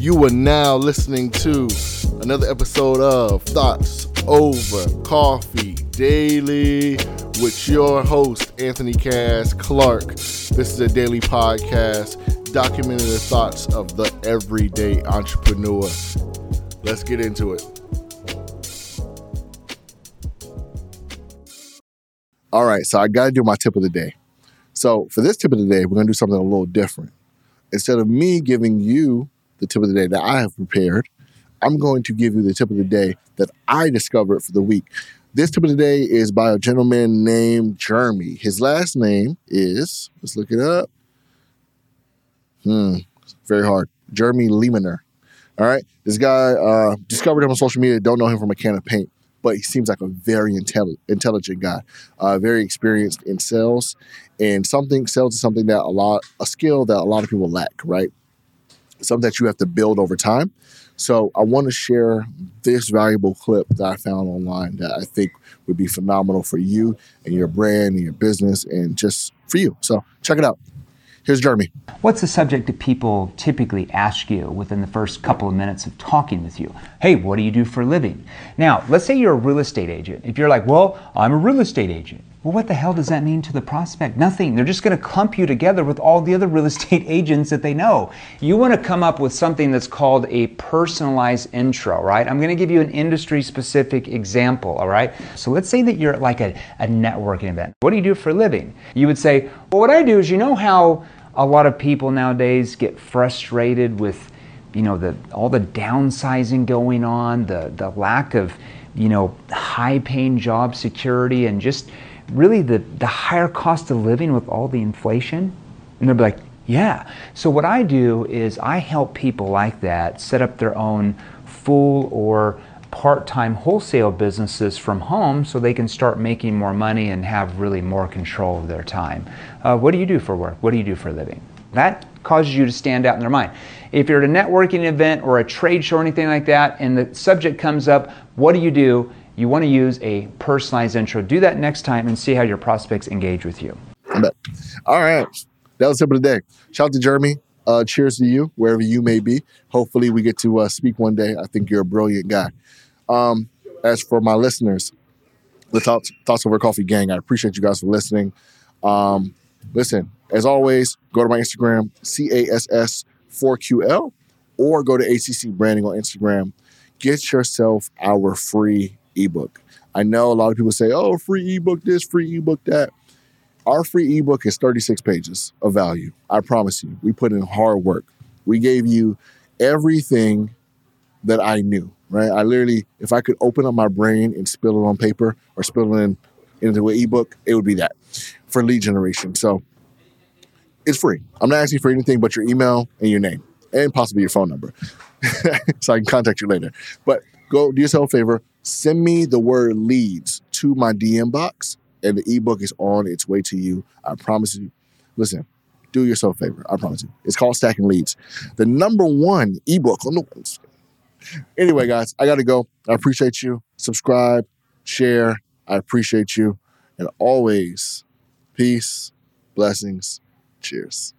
You are now listening to another episode of Thoughts Over Coffee Daily with your host, Anthony Cass Clark. This is a daily podcast documenting the thoughts of the everyday entrepreneur. Let's get into it. All right, so I got to do my tip of the day. So, for this tip of the day, we're going to do something a little different. Instead of me giving you the tip of the day that I have prepared, I'm going to give you the tip of the day that I discovered for the week. This tip of the day is by a gentleman named Jeremy. His last name is, let's look it up. Hmm, very hard. Jeremy Leemaner. All right. This guy uh, discovered him on social media, don't know him from a can of paint, but he seems like a very intelli- intelligent guy, uh, very experienced in sales. And something, sales is something that a lot, a skill that a lot of people lack, right? Something that you have to build over time. So I want to share this valuable clip that I found online that I think would be phenomenal for you and your brand and your business and just for you. So check it out. Here's Jeremy. What's the subject that people typically ask you within the first couple of minutes of talking with you? Hey, what do you do for a living? Now, let's say you're a real estate agent. If you're like, well, I'm a real estate agent. Well, what the hell does that mean to the prospect? Nothing. They're just going to clump you together with all the other real estate agents that they know. You want to come up with something that's called a personalized intro, right? I'm going to give you an industry specific example, all right? So let's say that you're at like a, a networking event. What do you do for a living? You would say, well, what I do is, you know how a lot of people nowadays get frustrated with, you know, the all the downsizing going on, the the lack of, you know, high paying job security and just really the, the higher cost of living with all the inflation? And they'll be like, yeah. So what I do is I help people like that set up their own full or part-time wholesale businesses from home so they can start making more money and have really more control of their time. Uh, what do you do for work? What do you do for a living? That causes you to stand out in their mind. If you're at a networking event or a trade show or anything like that and the subject comes up, what do you do? You want to use a personalized intro. Do that next time and see how your prospects engage with you. All right. That was tip of the day. Shout out to Jeremy. Uh, cheers to you, wherever you may be. Hopefully, we get to uh, speak one day. I think you're a brilliant guy. Um, as for my listeners, the Thoughts, Thoughts Over Coffee gang, I appreciate you guys for listening. Um, listen, as always, go to my Instagram, CASS4QL, or go to ACC Branding on Instagram. Get yourself our free ebook. I know a lot of people say, oh, free ebook this, free ebook that. Our free ebook is 36 pages of value. I promise you. We put in hard work. We gave you everything that I knew, right? I literally, if I could open up my brain and spill it on paper or spill it in, into an ebook, it would be that for lead generation. So it's free. I'm not asking for anything but your email and your name and possibly your phone number so I can contact you later. But go do yourself a favor, send me the word leads to my DM box, and the ebook is on its way to you. I promise you. Listen, do yourself a favor. I promise you. It's called Stacking Leads. The number one ebook on the ones. Anyway, guys, I got to go. I appreciate you. Subscribe, share. I appreciate you. And always, peace, blessings, cheers.